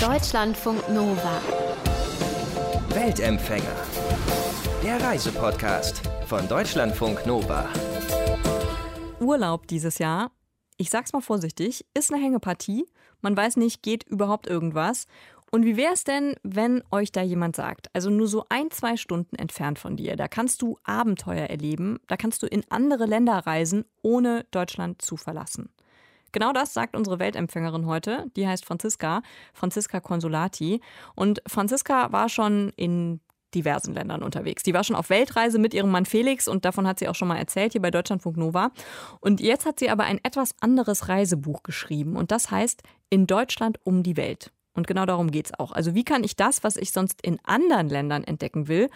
Deutschlandfunk Nova. Weltempfänger. Der Reisepodcast von Deutschlandfunk Nova. Urlaub dieses Jahr, ich sag's mal vorsichtig, ist eine Hängepartie. Man weiß nicht, geht überhaupt irgendwas. Und wie wäre es denn, wenn euch da jemand sagt, also nur so ein, zwei Stunden entfernt von dir, da kannst du Abenteuer erleben, da kannst du in andere Länder reisen, ohne Deutschland zu verlassen. Genau das sagt unsere Weltempfängerin heute. Die heißt Franziska, Franziska Consolati. Und Franziska war schon in diversen Ländern unterwegs. Die war schon auf Weltreise mit ihrem Mann Felix und davon hat sie auch schon mal erzählt hier bei Deutschlandfunk Nova. Und jetzt hat sie aber ein etwas anderes Reisebuch geschrieben und das heißt In Deutschland um die Welt. Und genau darum geht es auch. Also wie kann ich das, was ich sonst in anderen Ländern entdecken will,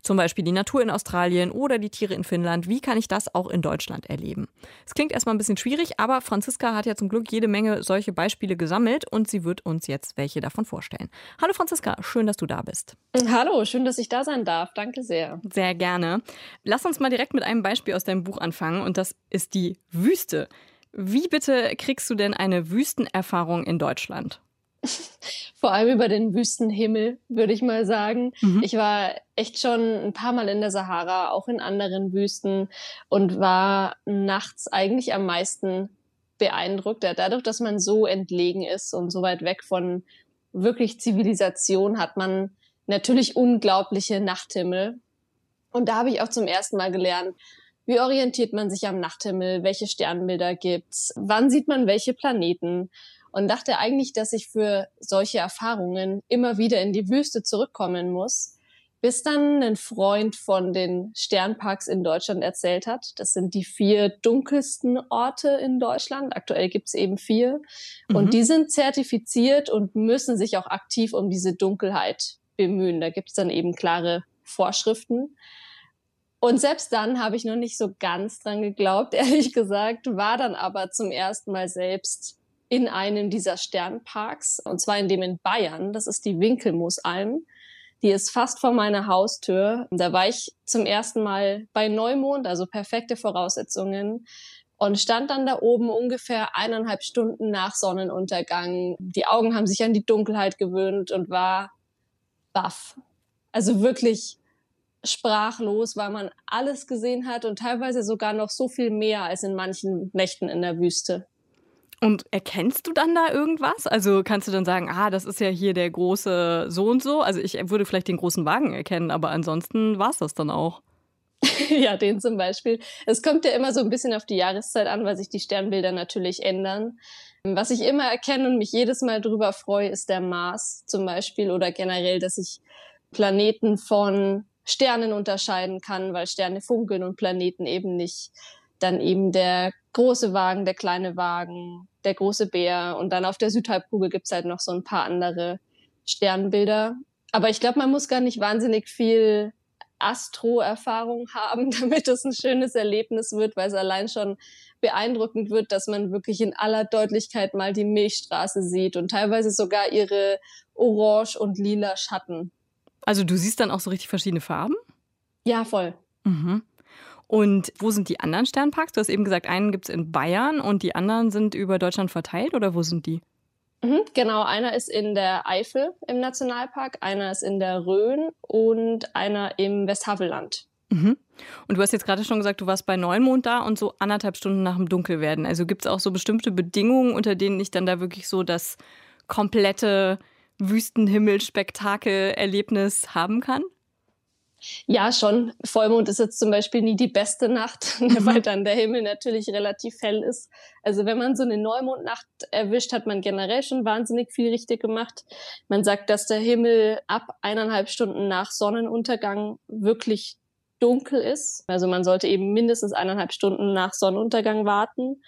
zum Beispiel die Natur in Australien oder die Tiere in Finnland, wie kann ich das auch in Deutschland erleben? Es klingt erstmal ein bisschen schwierig, aber Franziska hat ja zum Glück jede Menge solche Beispiele gesammelt und sie wird uns jetzt welche davon vorstellen. Hallo Franziska, schön, dass du da bist. Hallo, schön, dass ich da sein darf. Danke sehr. Sehr gerne. Lass uns mal direkt mit einem Beispiel aus deinem Buch anfangen und das ist die Wüste. Wie bitte kriegst du denn eine Wüstenerfahrung in Deutschland? Vor allem über den Wüstenhimmel, würde ich mal sagen. Mhm. Ich war echt schon ein paar Mal in der Sahara, auch in anderen Wüsten und war nachts eigentlich am meisten beeindruckt. Dadurch, dass man so entlegen ist und so weit weg von wirklich Zivilisation, hat man natürlich unglaubliche Nachthimmel. Und da habe ich auch zum ersten Mal gelernt, wie orientiert man sich am Nachthimmel? Welche Sternbilder gibt's? Wann sieht man welche Planeten? Und dachte eigentlich, dass ich für solche Erfahrungen immer wieder in die Wüste zurückkommen muss, bis dann ein Freund von den Sternparks in Deutschland erzählt hat. Das sind die vier dunkelsten Orte in Deutschland. Aktuell gibt es eben vier. Mhm. Und die sind zertifiziert und müssen sich auch aktiv um diese Dunkelheit bemühen. Da gibt es dann eben klare Vorschriften. Und selbst dann habe ich noch nicht so ganz dran geglaubt, ehrlich gesagt, war dann aber zum ersten Mal selbst in einem dieser Sternparks, und zwar in dem in Bayern. Das ist die Winkelmoosalm. Die ist fast vor meiner Haustür. Da war ich zum ersten Mal bei Neumond, also perfekte Voraussetzungen. Und stand dann da oben ungefähr eineinhalb Stunden nach Sonnenuntergang. Die Augen haben sich an die Dunkelheit gewöhnt und war baff. Also wirklich sprachlos, weil man alles gesehen hat und teilweise sogar noch so viel mehr als in manchen Nächten in der Wüste. Und erkennst du dann da irgendwas? Also kannst du dann sagen, ah, das ist ja hier der große so und so? Also ich würde vielleicht den großen Wagen erkennen, aber ansonsten war es das dann auch. ja, den zum Beispiel. Es kommt ja immer so ein bisschen auf die Jahreszeit an, weil sich die Sternbilder natürlich ändern. Was ich immer erkenne und mich jedes Mal drüber freue, ist der Mars zum Beispiel oder generell, dass ich Planeten von Sternen unterscheiden kann, weil Sterne funkeln und Planeten eben nicht. Dann eben der große Wagen, der kleine Wagen, der große Bär und dann auf der Südhalbkugel gibt's halt noch so ein paar andere Sternbilder. Aber ich glaube, man muss gar nicht wahnsinnig viel Astro-Erfahrung haben, damit es ein schönes Erlebnis wird, weil es allein schon beeindruckend wird, dass man wirklich in aller Deutlichkeit mal die Milchstraße sieht und teilweise sogar ihre orange und lila Schatten. Also du siehst dann auch so richtig verschiedene Farben? Ja, voll. Mhm. Und wo sind die anderen Sternparks? Du hast eben gesagt, einen gibt es in Bayern und die anderen sind über Deutschland verteilt oder wo sind die? Mhm, genau, einer ist in der Eifel im Nationalpark, einer ist in der Rhön und einer im Westhavelland. Mhm. Und du hast jetzt gerade schon gesagt, du warst bei Neumond da und so anderthalb Stunden nach dem Dunkelwerden. Also gibt es auch so bestimmte Bedingungen, unter denen ich dann da wirklich so das komplette Wüstenhimmel-Spektakel-Erlebnis haben kann? Ja, schon. Vollmond ist jetzt zum Beispiel nie die beste Nacht, mhm. weil dann der Himmel natürlich relativ hell ist. Also wenn man so eine Neumondnacht erwischt, hat man generell schon wahnsinnig viel richtig gemacht. Man sagt, dass der Himmel ab eineinhalb Stunden nach Sonnenuntergang wirklich dunkel ist. Also man sollte eben mindestens eineinhalb Stunden nach Sonnenuntergang warten.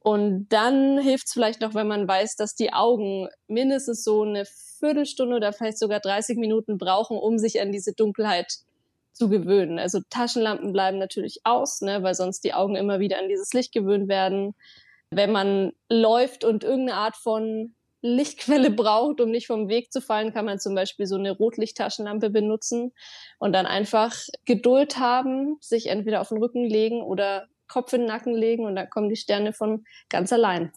Und dann hilft es vielleicht noch, wenn man weiß, dass die Augen mindestens so eine Viertelstunde oder vielleicht sogar 30 Minuten brauchen, um sich an diese Dunkelheit zu gewöhnen. Also Taschenlampen bleiben natürlich aus, ne, weil sonst die Augen immer wieder an dieses Licht gewöhnt werden. Wenn man läuft und irgendeine Art von Lichtquelle braucht, um nicht vom Weg zu fallen, kann man zum Beispiel so eine Rotlichttaschenlampe benutzen und dann einfach Geduld haben, sich entweder auf den Rücken legen oder Kopf in den Nacken legen und dann kommen die Sterne von ganz allein.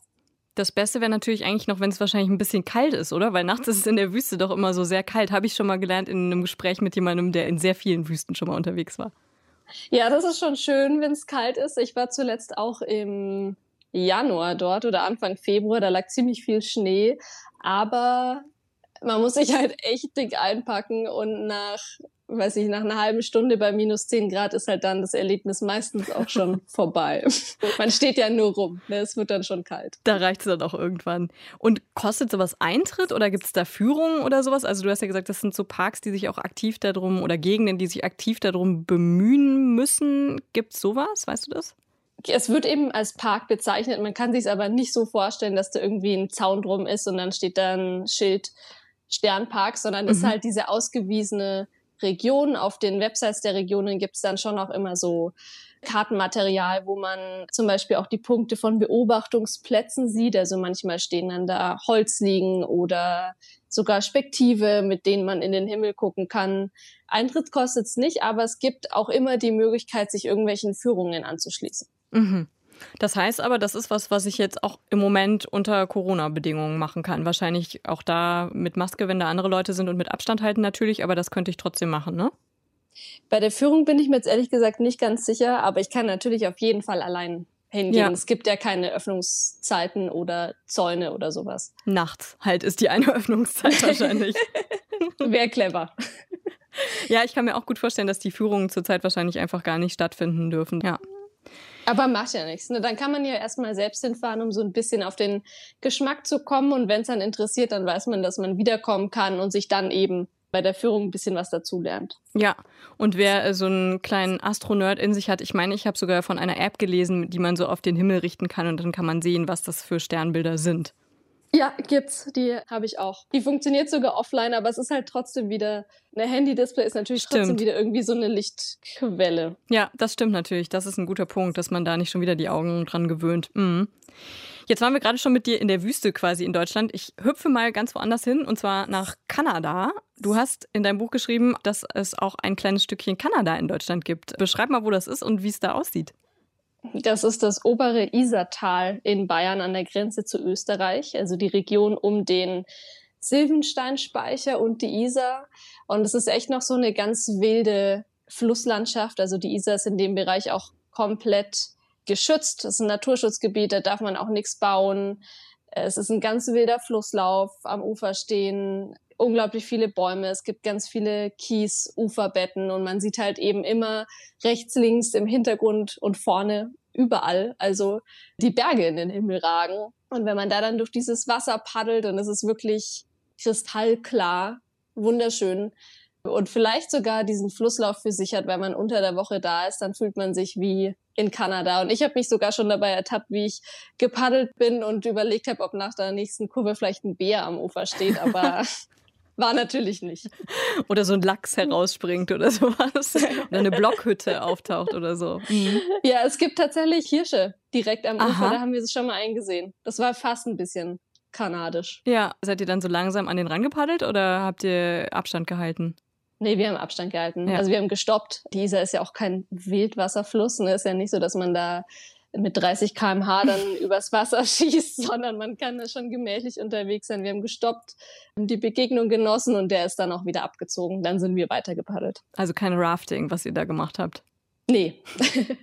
Das Beste wäre natürlich eigentlich noch, wenn es wahrscheinlich ein bisschen kalt ist, oder? Weil nachts ist es in der Wüste doch immer so sehr kalt. Habe ich schon mal gelernt in einem Gespräch mit jemandem, der in sehr vielen Wüsten schon mal unterwegs war. Ja, das ist schon schön, wenn es kalt ist. Ich war zuletzt auch im Januar dort oder Anfang Februar. Da lag ziemlich viel Schnee. Aber man muss sich halt echt dick einpacken und nach weiß ich, nach einer halben Stunde bei minus 10 Grad ist halt dann das Erlebnis meistens auch schon vorbei. Man steht ja nur rum, ne? es wird dann schon kalt. Da reicht es dann auch irgendwann. Und kostet sowas Eintritt oder gibt es da Führungen oder sowas? Also du hast ja gesagt, das sind so Parks, die sich auch aktiv darum oder Gegenden, die sich aktiv darum bemühen müssen. Gibt es sowas? Weißt du das? Es wird eben als Park bezeichnet. Man kann sich es aber nicht so vorstellen, dass da irgendwie ein Zaun drum ist und dann steht da ein Schild Sternpark, sondern es mhm. ist halt diese ausgewiesene Region. Auf den Websites der Regionen gibt es dann schon auch immer so Kartenmaterial, wo man zum Beispiel auch die Punkte von Beobachtungsplätzen sieht. Also manchmal stehen dann da Holzliegen oder sogar Spektive, mit denen man in den Himmel gucken kann. Eintritt kostet es nicht, aber es gibt auch immer die Möglichkeit, sich irgendwelchen Führungen anzuschließen. Mhm. Das heißt aber, das ist was, was ich jetzt auch im Moment unter Corona-Bedingungen machen kann. Wahrscheinlich auch da mit Maske, wenn da andere Leute sind und mit Abstand halten natürlich, aber das könnte ich trotzdem machen, ne? Bei der Führung bin ich mir jetzt ehrlich gesagt nicht ganz sicher, aber ich kann natürlich auf jeden Fall allein hingehen. Ja. Es gibt ja keine Öffnungszeiten oder Zäune oder sowas. Nachts halt ist die eine Öffnungszeit wahrscheinlich. Wäre clever. Ja, ich kann mir auch gut vorstellen, dass die Führungen zurzeit wahrscheinlich einfach gar nicht stattfinden dürfen. Ja. Aber macht ja nichts. Ne? Dann kann man ja erstmal selbst hinfahren, um so ein bisschen auf den Geschmack zu kommen. Und wenn es dann interessiert, dann weiß man, dass man wiederkommen kann und sich dann eben bei der Führung ein bisschen was dazu lernt. Ja, und wer äh, so einen kleinen Astronerd in sich hat, ich meine, ich habe sogar von einer App gelesen, die man so auf den Himmel richten kann und dann kann man sehen, was das für Sternbilder sind. Ja, gibt's. Die habe ich auch. Die funktioniert sogar offline, aber es ist halt trotzdem wieder, eine Handy-Display ist natürlich stimmt. trotzdem wieder irgendwie so eine Lichtquelle. Ja, das stimmt natürlich. Das ist ein guter Punkt, dass man da nicht schon wieder die Augen dran gewöhnt. Mhm. Jetzt waren wir gerade schon mit dir in der Wüste quasi in Deutschland. Ich hüpfe mal ganz woanders hin und zwar nach Kanada. Du hast in deinem Buch geschrieben, dass es auch ein kleines Stückchen Kanada in Deutschland gibt. Beschreib mal, wo das ist und wie es da aussieht. Das ist das obere Isartal in Bayern an der Grenze zu Österreich, also die Region um den Silvensteinspeicher und die Isar. Und es ist echt noch so eine ganz wilde Flusslandschaft. Also die Isar ist in dem Bereich auch komplett geschützt. Das ist ein Naturschutzgebiet, da darf man auch nichts bauen. Es ist ein ganz wilder Flusslauf. Am Ufer stehen unglaublich viele Bäume, es gibt ganz viele Kies-Uferbetten und man sieht halt eben immer rechts, links im Hintergrund und vorne überall, also die Berge in den Himmel ragen. Und wenn man da dann durch dieses Wasser paddelt und es ist wirklich kristallklar, wunderschön und vielleicht sogar diesen Flusslauf für sich hat, wenn man unter der Woche da ist, dann fühlt man sich wie in Kanada. Und ich habe mich sogar schon dabei ertappt, wie ich gepaddelt bin und überlegt habe, ob nach der nächsten Kurve vielleicht ein Bär am Ufer steht. Aber War natürlich nicht. Oder so ein Lachs herausspringt oder sowas. Oder eine Blockhütte auftaucht oder so. Mhm. Ja, es gibt tatsächlich Hirsche direkt am Aha. Ufer. Da haben wir sie schon mal eingesehen. Das war fast ein bisschen kanadisch. Ja, seid ihr dann so langsam an den rangepaddelt oder habt ihr Abstand gehalten? Nee, wir haben Abstand gehalten. Ja. Also wir haben gestoppt. Die Isar ist ja auch kein Wildwasserfluss. Es ne? ist ja nicht so, dass man da mit 30 km/h dann übers Wasser schießt, sondern man kann da schon gemächlich unterwegs sein. Wir haben gestoppt, die Begegnung genossen und der ist dann auch wieder abgezogen. Dann sind wir weiter gepaddelt. Also kein Rafting, was ihr da gemacht habt? Nee.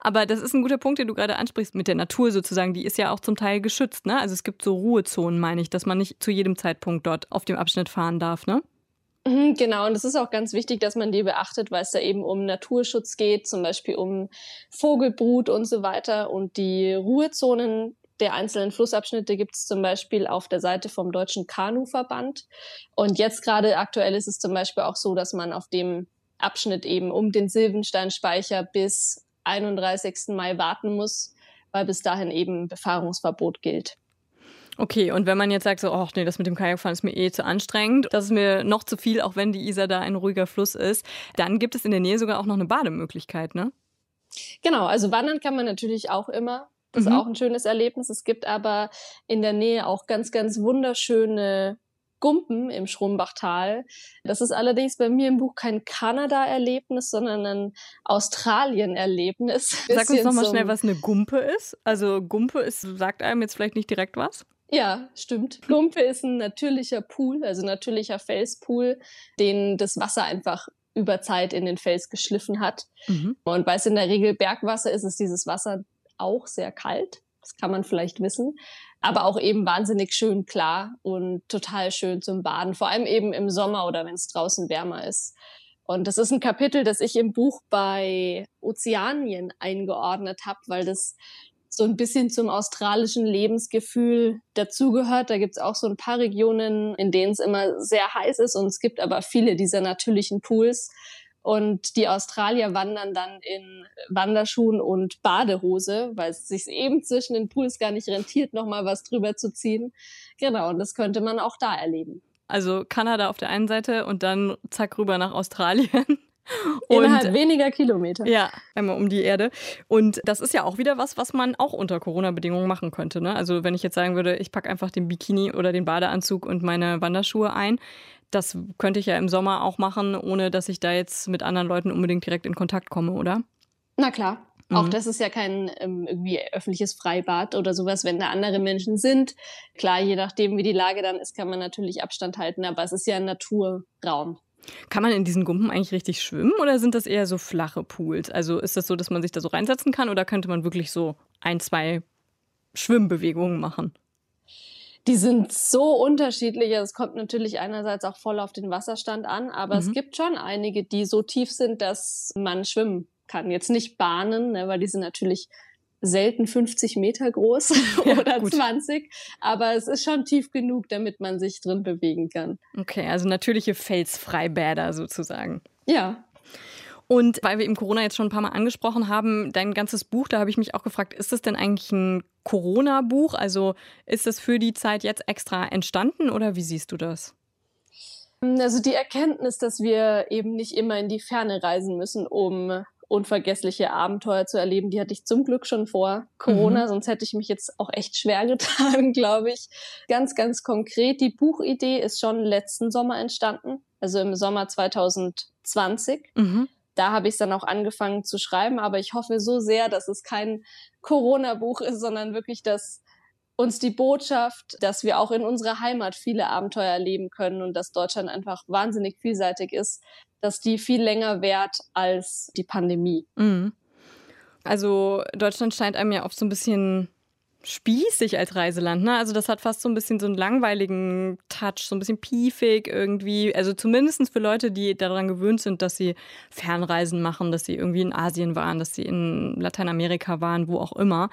Aber das ist ein guter Punkt, den du gerade ansprichst mit der Natur sozusagen. Die ist ja auch zum Teil geschützt. Ne? Also es gibt so Ruhezonen, meine ich, dass man nicht zu jedem Zeitpunkt dort auf dem Abschnitt fahren darf. Ne? Mhm, genau, und es ist auch ganz wichtig, dass man die beachtet, weil es da eben um Naturschutz geht, zum Beispiel um Vogelbrut und so weiter. Und die Ruhezonen der einzelnen Flussabschnitte gibt es zum Beispiel auf der Seite vom Deutschen Kanuverband. Und jetzt gerade aktuell ist es zum Beispiel auch so, dass man auf dem Abschnitt eben um den Silvensteinspeicher bis 31. Mai warten muss, weil bis dahin eben Befahrungsverbot gilt. Okay, und wenn man jetzt sagt, so, ach nee, das mit dem Kajakfahren ist mir eh zu anstrengend, das ist mir noch zu viel, auch wenn die Isar da ein ruhiger Fluss ist, dann gibt es in der Nähe sogar auch noch eine Bademöglichkeit, ne? Genau, also wandern kann man natürlich auch immer. Das mhm. ist auch ein schönes Erlebnis. Es gibt aber in der Nähe auch ganz, ganz wunderschöne Gumpen im Schrumbachtal. Das ist allerdings bei mir im Buch kein Kanada-Erlebnis, sondern ein Australien-Erlebnis. Sag uns nochmal schnell, was eine Gumpe ist. Also Gumpe ist, sagt einem jetzt vielleicht nicht direkt was? Ja, stimmt. Gumpe ist ein natürlicher Pool, also natürlicher Felspool, den das Wasser einfach über Zeit in den Fels geschliffen hat. Mhm. Und weil es in der Regel Bergwasser ist, ist dieses Wasser auch sehr kalt. Das kann man vielleicht wissen. Aber auch eben wahnsinnig schön klar und total schön zum Baden. Vor allem eben im Sommer oder wenn es draußen wärmer ist. Und das ist ein Kapitel, das ich im Buch bei Ozeanien eingeordnet habe, weil das so ein bisschen zum australischen Lebensgefühl dazugehört. Da gibt es auch so ein paar Regionen, in denen es immer sehr heiß ist und es gibt aber viele dieser natürlichen Pools. Und die Australier wandern dann in Wanderschuhen und Badehose, weil es sich eben zwischen den Pools gar nicht rentiert, nochmal was drüber zu ziehen. Genau, und das könnte man auch da erleben. Also Kanada auf der einen Seite und dann zack rüber nach Australien. Innerhalb und, weniger Kilometer. Ja, einmal um die Erde. Und das ist ja auch wieder was, was man auch unter Corona-Bedingungen machen könnte. Ne? Also wenn ich jetzt sagen würde, ich packe einfach den Bikini oder den Badeanzug und meine Wanderschuhe ein, das könnte ich ja im Sommer auch machen, ohne dass ich da jetzt mit anderen Leuten unbedingt direkt in Kontakt komme, oder? Na klar. Mhm. Auch das ist ja kein ähm, irgendwie öffentliches Freibad oder sowas, wenn da andere Menschen sind. Klar, je nachdem, wie die Lage dann ist, kann man natürlich Abstand halten, aber es ist ja ein Naturraum. Kann man in diesen Gumpen eigentlich richtig schwimmen oder sind das eher so flache Pools? Also ist das so, dass man sich da so reinsetzen kann oder könnte man wirklich so ein, zwei Schwimmbewegungen machen? Die sind so unterschiedlich. Also es kommt natürlich einerseits auch voll auf den Wasserstand an, aber mhm. es gibt schon einige, die so tief sind, dass man schwimmen kann. Jetzt nicht Bahnen, ne, weil die sind natürlich selten 50 Meter groß oder gut. 20, aber es ist schon tief genug, damit man sich drin bewegen kann. Okay, also natürliche Felsfreibäder sozusagen. Ja. Und weil wir eben Corona jetzt schon ein paar Mal angesprochen haben, dein ganzes Buch, da habe ich mich auch gefragt, ist das denn eigentlich ein Corona-Buch? Also ist das für die Zeit jetzt extra entstanden oder wie siehst du das? Also die Erkenntnis, dass wir eben nicht immer in die Ferne reisen müssen, um unvergessliche Abenteuer zu erleben. Die hatte ich zum Glück schon vor Corona, mhm. sonst hätte ich mich jetzt auch echt schwer getan, glaube ich. Ganz, ganz konkret, die Buchidee ist schon letzten Sommer entstanden, also im Sommer 2020. Mhm. Da habe ich es dann auch angefangen zu schreiben, aber ich hoffe so sehr, dass es kein Corona-Buch ist, sondern wirklich das uns die Botschaft, dass wir auch in unserer Heimat viele Abenteuer erleben können und dass Deutschland einfach wahnsinnig vielseitig ist, dass die viel länger währt als die Pandemie. Mhm. Also Deutschland scheint einem ja oft so ein bisschen spießig als Reiseland. Ne? Also das hat fast so ein bisschen so einen langweiligen Touch, so ein bisschen piefig irgendwie. Also zumindest für Leute, die daran gewöhnt sind, dass sie Fernreisen machen, dass sie irgendwie in Asien waren, dass sie in Lateinamerika waren, wo auch immer.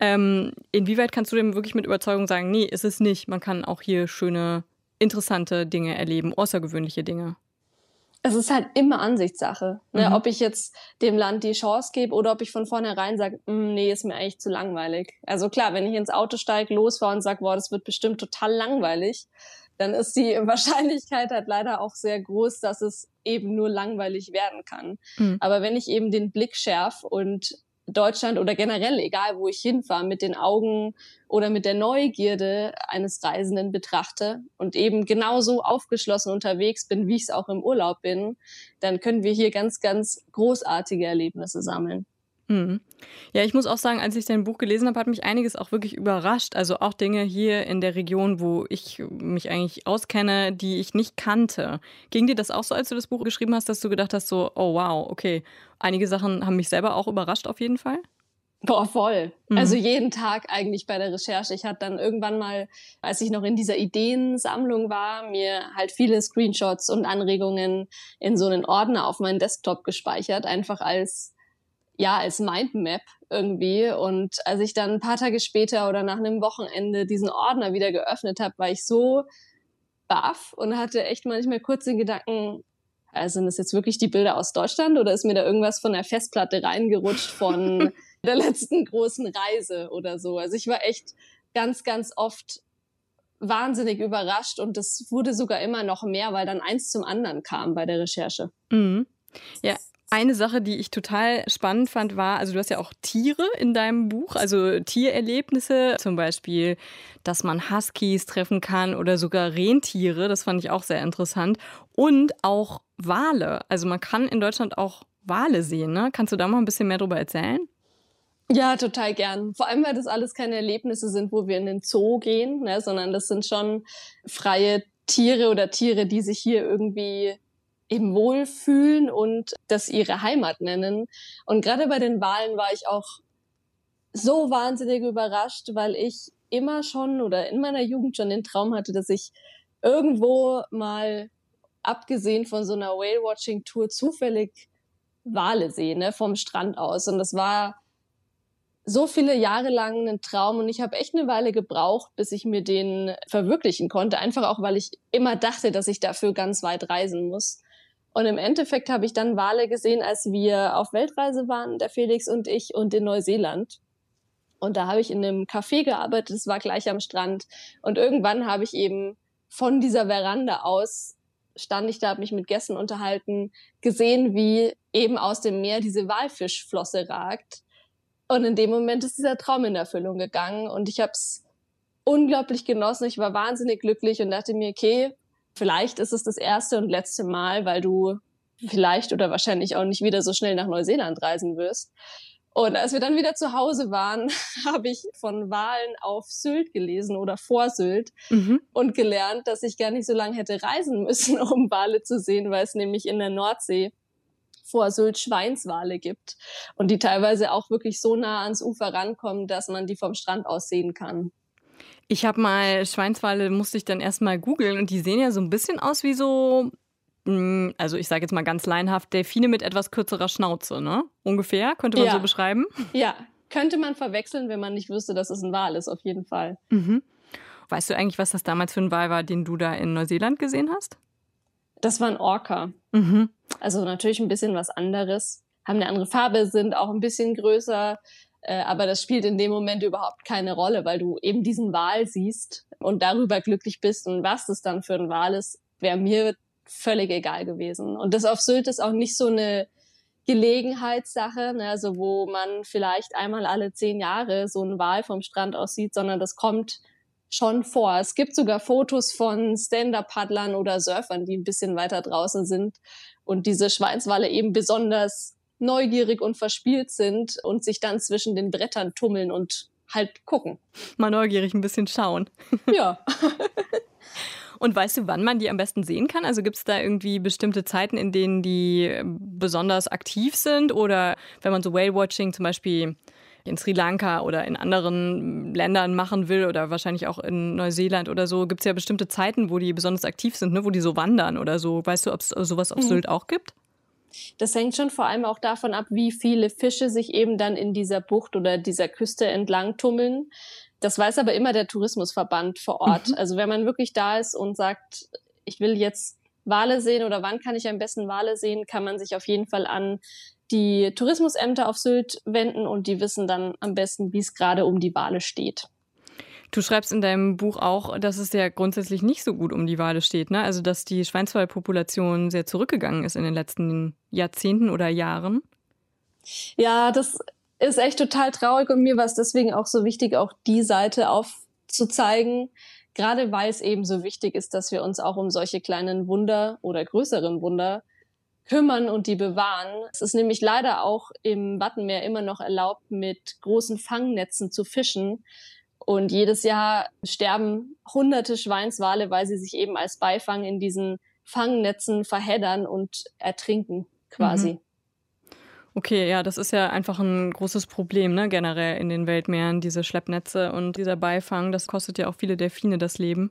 Ähm, inwieweit kannst du dem wirklich mit Überzeugung sagen, nee, ist es nicht. Man kann auch hier schöne, interessante Dinge erleben, außergewöhnliche Dinge es ist halt immer Ansichtssache. Ne? Mhm. Ob ich jetzt dem Land die Chance gebe oder ob ich von vornherein sage, mm, nee, ist mir eigentlich zu langweilig. Also klar, wenn ich ins Auto steige, losfahre und sage, boah, das wird bestimmt total langweilig, dann ist die Wahrscheinlichkeit halt leider auch sehr groß, dass es eben nur langweilig werden kann. Mhm. Aber wenn ich eben den Blick schärf und Deutschland oder generell, egal wo ich hinfahre, mit den Augen oder mit der Neugierde eines Reisenden betrachte und eben genauso aufgeschlossen unterwegs bin, wie ich es auch im Urlaub bin, dann können wir hier ganz, ganz großartige Erlebnisse sammeln. Mhm. Ja, ich muss auch sagen, als ich dein Buch gelesen habe, hat mich einiges auch wirklich überrascht. Also auch Dinge hier in der Region, wo ich mich eigentlich auskenne, die ich nicht kannte. Ging dir das auch so, als du das Buch geschrieben hast, dass du gedacht hast, so, oh wow, okay, einige Sachen haben mich selber auch überrascht auf jeden Fall? Boah, voll. Mhm. Also jeden Tag eigentlich bei der Recherche. Ich hatte dann irgendwann mal, als ich noch in dieser Ideensammlung war, mir halt viele Screenshots und Anregungen in so einen Ordner auf meinen Desktop gespeichert, einfach als ja, als Mindmap irgendwie. Und als ich dann ein paar Tage später oder nach einem Wochenende diesen Ordner wieder geöffnet habe, war ich so baff und hatte echt manchmal kurz den Gedanken, also sind das jetzt wirklich die Bilder aus Deutschland oder ist mir da irgendwas von der Festplatte reingerutscht von der letzten großen Reise oder so? Also ich war echt ganz, ganz oft wahnsinnig überrascht und das wurde sogar immer noch mehr, weil dann eins zum anderen kam bei der Recherche. Mhm. Ja, Eine Sache, die ich total spannend fand, war, also du hast ja auch Tiere in deinem Buch, also Tiererlebnisse, zum Beispiel, dass man Huskies treffen kann oder sogar Rentiere, das fand ich auch sehr interessant. Und auch Wale. Also man kann in Deutschland auch Wale sehen, ne? Kannst du da mal ein bisschen mehr darüber erzählen? Ja, total gern. Vor allem, weil das alles keine Erlebnisse sind, wo wir in den Zoo gehen, ne, sondern das sind schon freie Tiere oder Tiere, die sich hier irgendwie eben wohlfühlen und das ihre Heimat nennen. Und gerade bei den Wahlen war ich auch so wahnsinnig überrascht, weil ich immer schon oder in meiner Jugend schon den Traum hatte, dass ich irgendwo mal, abgesehen von so einer Whale-Watching-Tour, zufällig Wale sehe, ne, vom Strand aus. Und das war so viele Jahre lang ein Traum und ich habe echt eine Weile gebraucht, bis ich mir den verwirklichen konnte. Einfach auch, weil ich immer dachte, dass ich dafür ganz weit reisen muss. Und im Endeffekt habe ich dann Wale gesehen, als wir auf Weltreise waren, der Felix und ich, und in Neuseeland. Und da habe ich in einem Café gearbeitet, es war gleich am Strand. Und irgendwann habe ich eben von dieser Veranda aus, stand ich da, habe mich mit Gästen unterhalten, gesehen, wie eben aus dem Meer diese Walfischflosse ragt. Und in dem Moment ist dieser Traum in Erfüllung gegangen. Und ich habe es unglaublich genossen. Ich war wahnsinnig glücklich und dachte mir, okay, Vielleicht ist es das erste und letzte Mal, weil du vielleicht oder wahrscheinlich auch nicht wieder so schnell nach Neuseeland reisen wirst. Und als wir dann wieder zu Hause waren, habe ich von Wahlen auf Sylt gelesen oder vor Sylt mhm. und gelernt, dass ich gar nicht so lange hätte reisen müssen, um Wale zu sehen, weil es nämlich in der Nordsee vor Sylt Schweinswale gibt und die teilweise auch wirklich so nah ans Ufer rankommen, dass man die vom Strand aus sehen kann. Ich habe mal Schweinswale, musste ich dann erstmal googeln und die sehen ja so ein bisschen aus wie so, hm, also ich sage jetzt mal ganz leinhaft, Delfine mit etwas kürzerer Schnauze, ne? Ungefähr, könnte man ja. so beschreiben? Ja, könnte man verwechseln, wenn man nicht wüsste, dass es ein Wal ist, auf jeden Fall. Mhm. Weißt du eigentlich, was das damals für ein Wal war, den du da in Neuseeland gesehen hast? Das war ein Orca. Mhm. Also natürlich ein bisschen was anderes. Haben eine andere Farbe, sind auch ein bisschen größer. Äh, aber das spielt in dem Moment überhaupt keine Rolle, weil du eben diesen Wal siehst und darüber glücklich bist. Und was das dann für ein Wal ist, wäre mir völlig egal gewesen. Und das auf Sylt ist auch nicht so eine Gelegenheitssache, ne, also wo man vielleicht einmal alle zehn Jahre so einen Wal vom Strand aus sieht, sondern das kommt schon vor. Es gibt sogar Fotos von Stand-Up-Paddlern oder Surfern, die ein bisschen weiter draußen sind und diese Schweinswale eben besonders neugierig und verspielt sind und sich dann zwischen den Brettern tummeln und halt gucken. Mal neugierig ein bisschen schauen. Ja. Und weißt du, wann man die am besten sehen kann? Also gibt es da irgendwie bestimmte Zeiten, in denen die äh, besonders aktiv sind? Oder wenn man so Whale-Watching zum Beispiel in Sri Lanka oder in anderen Ländern machen will oder wahrscheinlich auch in Neuseeland oder so, gibt es ja bestimmte Zeiten, wo die besonders aktiv sind, ne? wo die so wandern oder so. Weißt du, ob es sowas auf mhm. Sylt auch gibt? Das hängt schon vor allem auch davon ab, wie viele Fische sich eben dann in dieser Bucht oder dieser Küste entlang tummeln. Das weiß aber immer der Tourismusverband vor Ort. Mhm. Also wenn man wirklich da ist und sagt, ich will jetzt Wale sehen oder wann kann ich am besten Wale sehen, kann man sich auf jeden Fall an die Tourismusämter auf Sylt wenden und die wissen dann am besten, wie es gerade um die Wale steht. Du schreibst in deinem Buch auch, dass es ja grundsätzlich nicht so gut um die Wale steht, ne? Also dass die Schweinswalpopulation sehr zurückgegangen ist in den letzten Jahrzehnten oder Jahren. Ja, das ist echt total traurig und mir war es deswegen auch so wichtig, auch die Seite aufzuzeigen, gerade weil es eben so wichtig ist, dass wir uns auch um solche kleinen Wunder oder größeren Wunder kümmern und die bewahren. Es ist nämlich leider auch im Wattenmeer immer noch erlaubt, mit großen Fangnetzen zu fischen. Und jedes Jahr sterben hunderte Schweinswale, weil sie sich eben als Beifang in diesen Fangnetzen verheddern und ertrinken quasi. Mhm. Okay, ja, das ist ja einfach ein großes Problem, ne, generell in den Weltmeeren, diese Schleppnetze und dieser Beifang. Das kostet ja auch viele Delfine das Leben.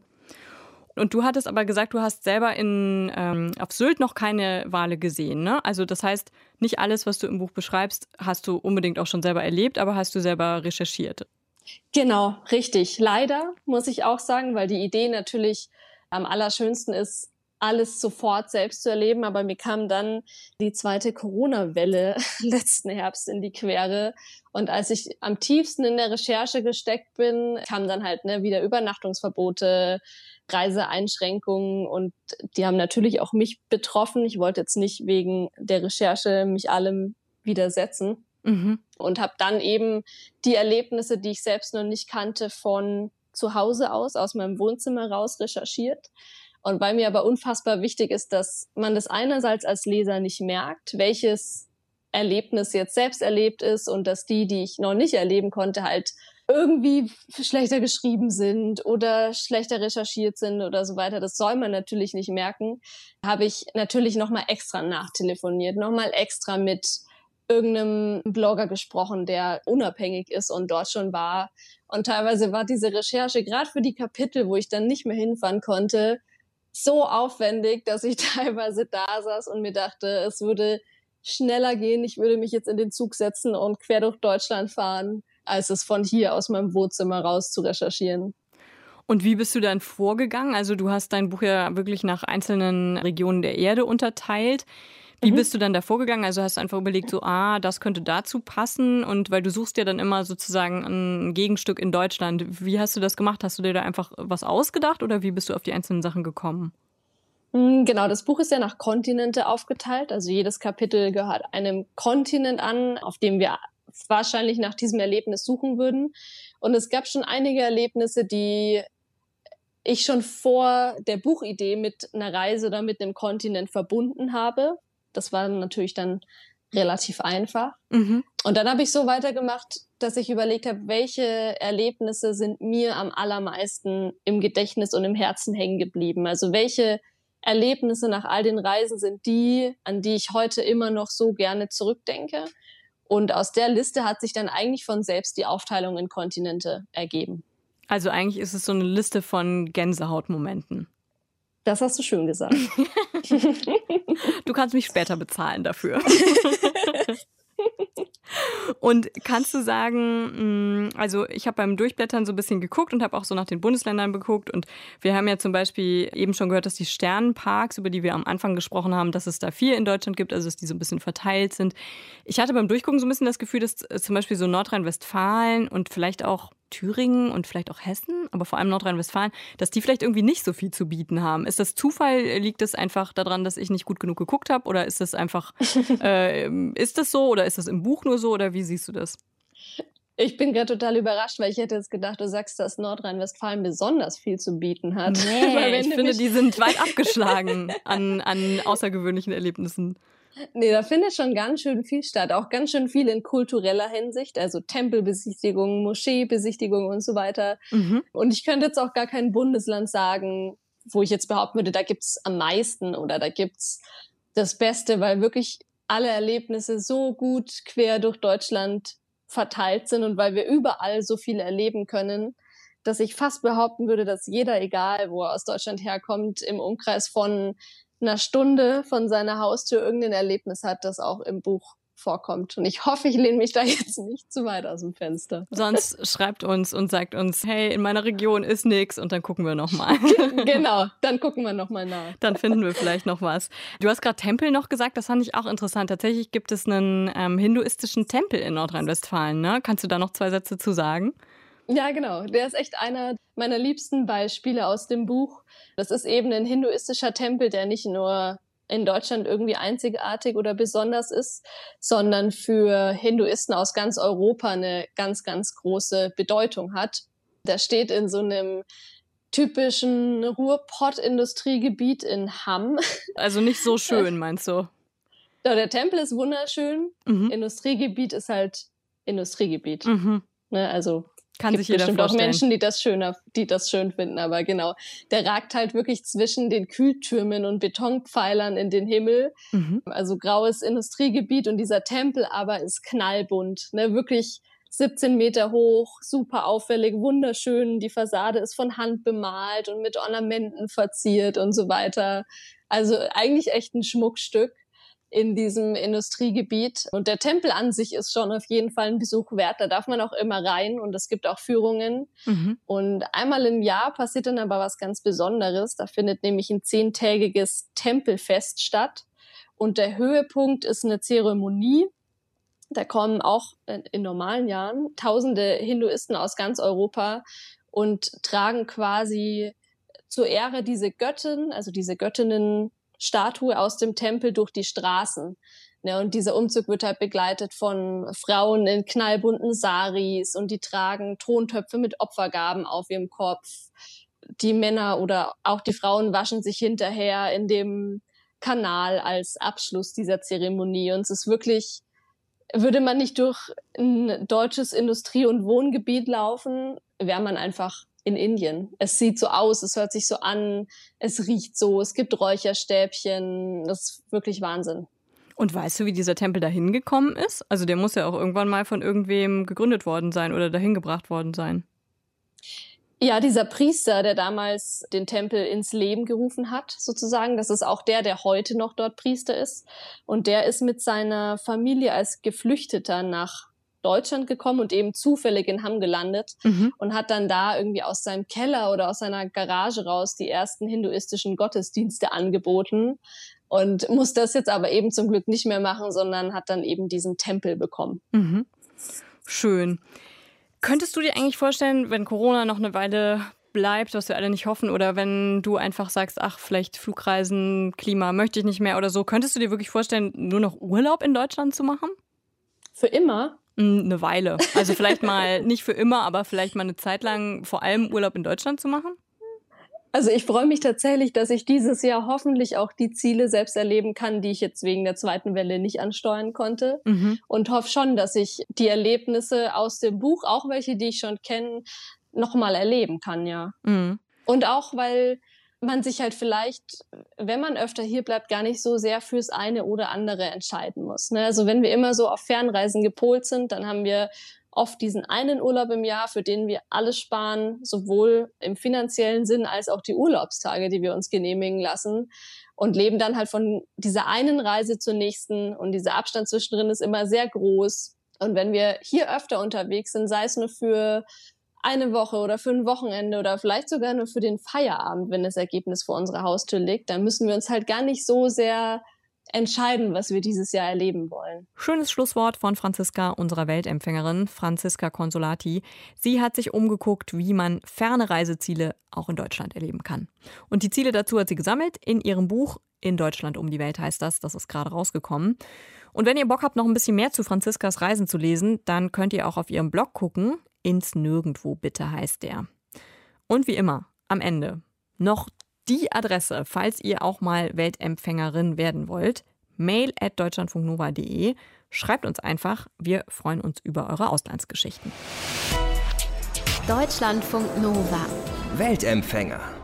Und du hattest aber gesagt, du hast selber in, ähm, auf Sylt noch keine Wale gesehen, ne? Also das heißt, nicht alles, was du im Buch beschreibst, hast du unbedingt auch schon selber erlebt, aber hast du selber recherchiert. Genau, richtig. Leider muss ich auch sagen, weil die Idee natürlich am allerschönsten ist, alles sofort selbst zu erleben, aber mir kam dann die zweite Corona-Welle letzten Herbst in die Quere. Und als ich am tiefsten in der Recherche gesteckt bin, kamen dann halt ne, wieder Übernachtungsverbote, Reiseeinschränkungen und die haben natürlich auch mich betroffen. Ich wollte jetzt nicht wegen der Recherche mich allem widersetzen. Mhm. Und habe dann eben die Erlebnisse, die ich selbst noch nicht kannte, von zu Hause aus, aus meinem Wohnzimmer raus recherchiert. Und weil mir aber unfassbar wichtig ist, dass man das einerseits als Leser nicht merkt, welches Erlebnis jetzt selbst erlebt ist und dass die, die ich noch nicht erleben konnte, halt irgendwie schlechter geschrieben sind oder schlechter recherchiert sind oder so weiter. Das soll man natürlich nicht merken. Habe ich natürlich nochmal extra nachtelefoniert, nochmal extra mit irgendeinem Blogger gesprochen, der unabhängig ist und dort schon war. Und teilweise war diese Recherche gerade für die Kapitel, wo ich dann nicht mehr hinfahren konnte, so aufwendig, dass ich teilweise da saß und mir dachte, es würde schneller gehen. Ich würde mich jetzt in den Zug setzen und quer durch Deutschland fahren, als es von hier aus meinem Wohnzimmer raus zu recherchieren. Und wie bist du dann vorgegangen? Also du hast dein Buch ja wirklich nach einzelnen Regionen der Erde unterteilt. Wie mhm. bist du dann da vorgegangen? Also hast du einfach überlegt, so, ah, das könnte dazu passen und weil du suchst ja dann immer sozusagen ein Gegenstück in Deutschland. Wie hast du das gemacht? Hast du dir da einfach was ausgedacht oder wie bist du auf die einzelnen Sachen gekommen? Hm, genau, das Buch ist ja nach Kontinente aufgeteilt. Also jedes Kapitel gehört einem Kontinent an, auf dem wir wahrscheinlich nach diesem Erlebnis suchen würden. Und es gab schon einige Erlebnisse, die ich schon vor der Buchidee mit einer Reise oder mit einem Kontinent verbunden habe. Das war natürlich dann relativ einfach. Mhm. Und dann habe ich so weitergemacht, dass ich überlegt habe, welche Erlebnisse sind mir am allermeisten im Gedächtnis und im Herzen hängen geblieben. Also welche Erlebnisse nach all den Reisen sind die, an die ich heute immer noch so gerne zurückdenke. Und aus der Liste hat sich dann eigentlich von selbst die Aufteilung in Kontinente ergeben. Also eigentlich ist es so eine Liste von Gänsehautmomenten. Das hast du schön gesagt. du kannst mich später bezahlen dafür. Und kannst du sagen, mm, also ich habe beim Durchblättern so ein bisschen geguckt und habe auch so nach den Bundesländern geguckt und wir haben ja zum Beispiel eben schon gehört, dass die Sternenparks, über die wir am Anfang gesprochen haben, dass es da vier in Deutschland gibt, also dass die so ein bisschen verteilt sind. Ich hatte beim Durchgucken so ein bisschen das Gefühl, dass zum Beispiel so Nordrhein-Westfalen und vielleicht auch Thüringen und vielleicht auch Hessen, aber vor allem Nordrhein-Westfalen, dass die vielleicht irgendwie nicht so viel zu bieten haben. Ist das Zufall? Liegt es einfach daran, dass ich nicht gut genug geguckt habe? Oder ist das einfach, äh, ist das so oder ist das im Buch nur so oder wie siehst du das? Ich bin gerade total überrascht, weil ich hätte jetzt gedacht, du sagst, dass Nordrhein-Westfalen besonders viel zu bieten hat. Nee, ich finde, die sind weit abgeschlagen an, an außergewöhnlichen Erlebnissen. Nee, da findet schon ganz schön viel statt. Auch ganz schön viel in kultureller Hinsicht. Also Tempelbesichtigungen, Moscheebesichtigungen und so weiter. Mhm. Und ich könnte jetzt auch gar kein Bundesland sagen, wo ich jetzt behaupten würde, da gibt's am meisten oder da gibt's das Beste, weil wirklich alle Erlebnisse so gut quer durch Deutschland verteilt sind und weil wir überall so viel erleben können, dass ich fast behaupten würde, dass jeder, egal wo er aus Deutschland herkommt, im Umkreis von einer Stunde von seiner Haustür irgendein Erlebnis hat, das auch im Buch vorkommt. Und ich hoffe, ich lehne mich da jetzt nicht zu weit aus dem Fenster. Sonst schreibt uns und sagt uns, hey, in meiner Region ist nichts und dann gucken wir nochmal. genau, dann gucken wir nochmal nach. Dann finden wir vielleicht noch was. Du hast gerade Tempel noch gesagt, das fand ich auch interessant. Tatsächlich gibt es einen ähm, hinduistischen Tempel in Nordrhein-Westfalen. Ne? Kannst du da noch zwei Sätze zu sagen? Ja, genau. Der ist echt einer meiner liebsten Beispiele aus dem Buch. Das ist eben ein hinduistischer Tempel, der nicht nur in Deutschland irgendwie einzigartig oder besonders ist, sondern für Hinduisten aus ganz Europa eine ganz, ganz große Bedeutung hat. Der steht in so einem typischen Ruhrpott-Industriegebiet in Hamm. Also nicht so schön, meinst du? Ja, der Tempel ist wunderschön. Mhm. Industriegebiet ist halt Industriegebiet. Mhm. Ne, also kann sich jeder bestimmt vorstellen. auch Menschen, die das schöner, die das schön finden, aber genau. Der ragt halt wirklich zwischen den Kühltürmen und Betonpfeilern in den Himmel. Mhm. Also graues Industriegebiet und dieser Tempel aber ist knallbunt, ne, wirklich 17 Meter hoch, super auffällig, wunderschön. Die Fassade ist von Hand bemalt und mit Ornamenten verziert und so weiter. Also eigentlich echt ein Schmuckstück. In diesem Industriegebiet. Und der Tempel an sich ist schon auf jeden Fall ein Besuch wert. Da darf man auch immer rein und es gibt auch Führungen. Mhm. Und einmal im Jahr passiert dann aber was ganz Besonderes. Da findet nämlich ein zehntägiges Tempelfest statt. Und der Höhepunkt ist eine Zeremonie. Da kommen auch in normalen Jahren tausende Hinduisten aus ganz Europa und tragen quasi zur Ehre diese Göttin, also diese Göttinnenstatue aus dem Tempel durch die Straßen. Ne, und dieser Umzug wird halt begleitet von Frauen in knallbunten Saris und die tragen Tontöpfe mit Opfergaben auf ihrem Kopf. Die Männer oder auch die Frauen waschen sich hinterher in dem Kanal als Abschluss dieser Zeremonie. Und es ist wirklich, würde man nicht durch ein deutsches Industrie- und Wohngebiet laufen, wäre man einfach in Indien. Es sieht so aus, es hört sich so an, es riecht so, es gibt Räucherstäbchen. Das ist wirklich Wahnsinn. Und weißt du, wie dieser Tempel dahin gekommen ist? Also der muss ja auch irgendwann mal von irgendwem gegründet worden sein oder dahin gebracht worden sein. Ja, dieser Priester, der damals den Tempel ins Leben gerufen hat, sozusagen, das ist auch der, der heute noch dort Priester ist. Und der ist mit seiner Familie als Geflüchteter nach Deutschland gekommen und eben zufällig in Hamm gelandet mhm. und hat dann da irgendwie aus seinem Keller oder aus seiner Garage raus die ersten hinduistischen Gottesdienste angeboten und muss das jetzt aber eben zum Glück nicht mehr machen, sondern hat dann eben diesen Tempel bekommen. Mhm. Schön. Könntest du dir eigentlich vorstellen, wenn Corona noch eine Weile bleibt, was wir alle nicht hoffen, oder wenn du einfach sagst, ach, vielleicht Flugreisen, Klima möchte ich nicht mehr oder so, könntest du dir wirklich vorstellen, nur noch Urlaub in Deutschland zu machen? Für immer? Eine Weile. Also vielleicht mal nicht für immer, aber vielleicht mal eine Zeit lang vor allem Urlaub in Deutschland zu machen? Also ich freue mich tatsächlich, dass ich dieses Jahr hoffentlich auch die Ziele selbst erleben kann, die ich jetzt wegen der zweiten Welle nicht ansteuern konnte. Mhm. Und hoffe schon, dass ich die Erlebnisse aus dem Buch, auch welche, die ich schon kenne, nochmal erleben kann, ja. Mhm. Und auch, weil man sich halt vielleicht, wenn man öfter hier bleibt, gar nicht so sehr fürs eine oder andere entscheiden muss. Ne? Also wenn wir immer so auf Fernreisen gepolt sind, dann haben wir oft diesen einen Urlaub im Jahr, für den wir alles sparen, sowohl im finanziellen Sinn als auch die Urlaubstage, die wir uns genehmigen lassen und leben dann halt von dieser einen Reise zur nächsten und dieser Abstand zwischendrin ist immer sehr groß. Und wenn wir hier öfter unterwegs sind, sei es nur für eine Woche oder für ein Wochenende oder vielleicht sogar nur für den Feierabend, wenn das Ergebnis vor unserer Haustür liegt, dann müssen wir uns halt gar nicht so sehr entscheiden, was wir dieses Jahr erleben wollen. Schönes Schlusswort von Franziska, unserer Weltempfängerin, Franziska Consolati. Sie hat sich umgeguckt, wie man ferne Reiseziele auch in Deutschland erleben kann. Und die Ziele dazu hat sie gesammelt in ihrem Buch In Deutschland um die Welt heißt das. Das ist gerade rausgekommen. Und wenn ihr Bock habt, noch ein bisschen mehr zu Franziskas Reisen zu lesen, dann könnt ihr auch auf ihrem Blog gucken. Ins Nirgendwo bitte heißt der. Und wie immer, am Ende noch die Adresse, falls ihr auch mal Weltempfängerin werden wollt. Mail at deutschlandfunknova.de. Schreibt uns einfach, wir freuen uns über eure Auslandsgeschichten. Deutschlandfunk Nova. Weltempfänger.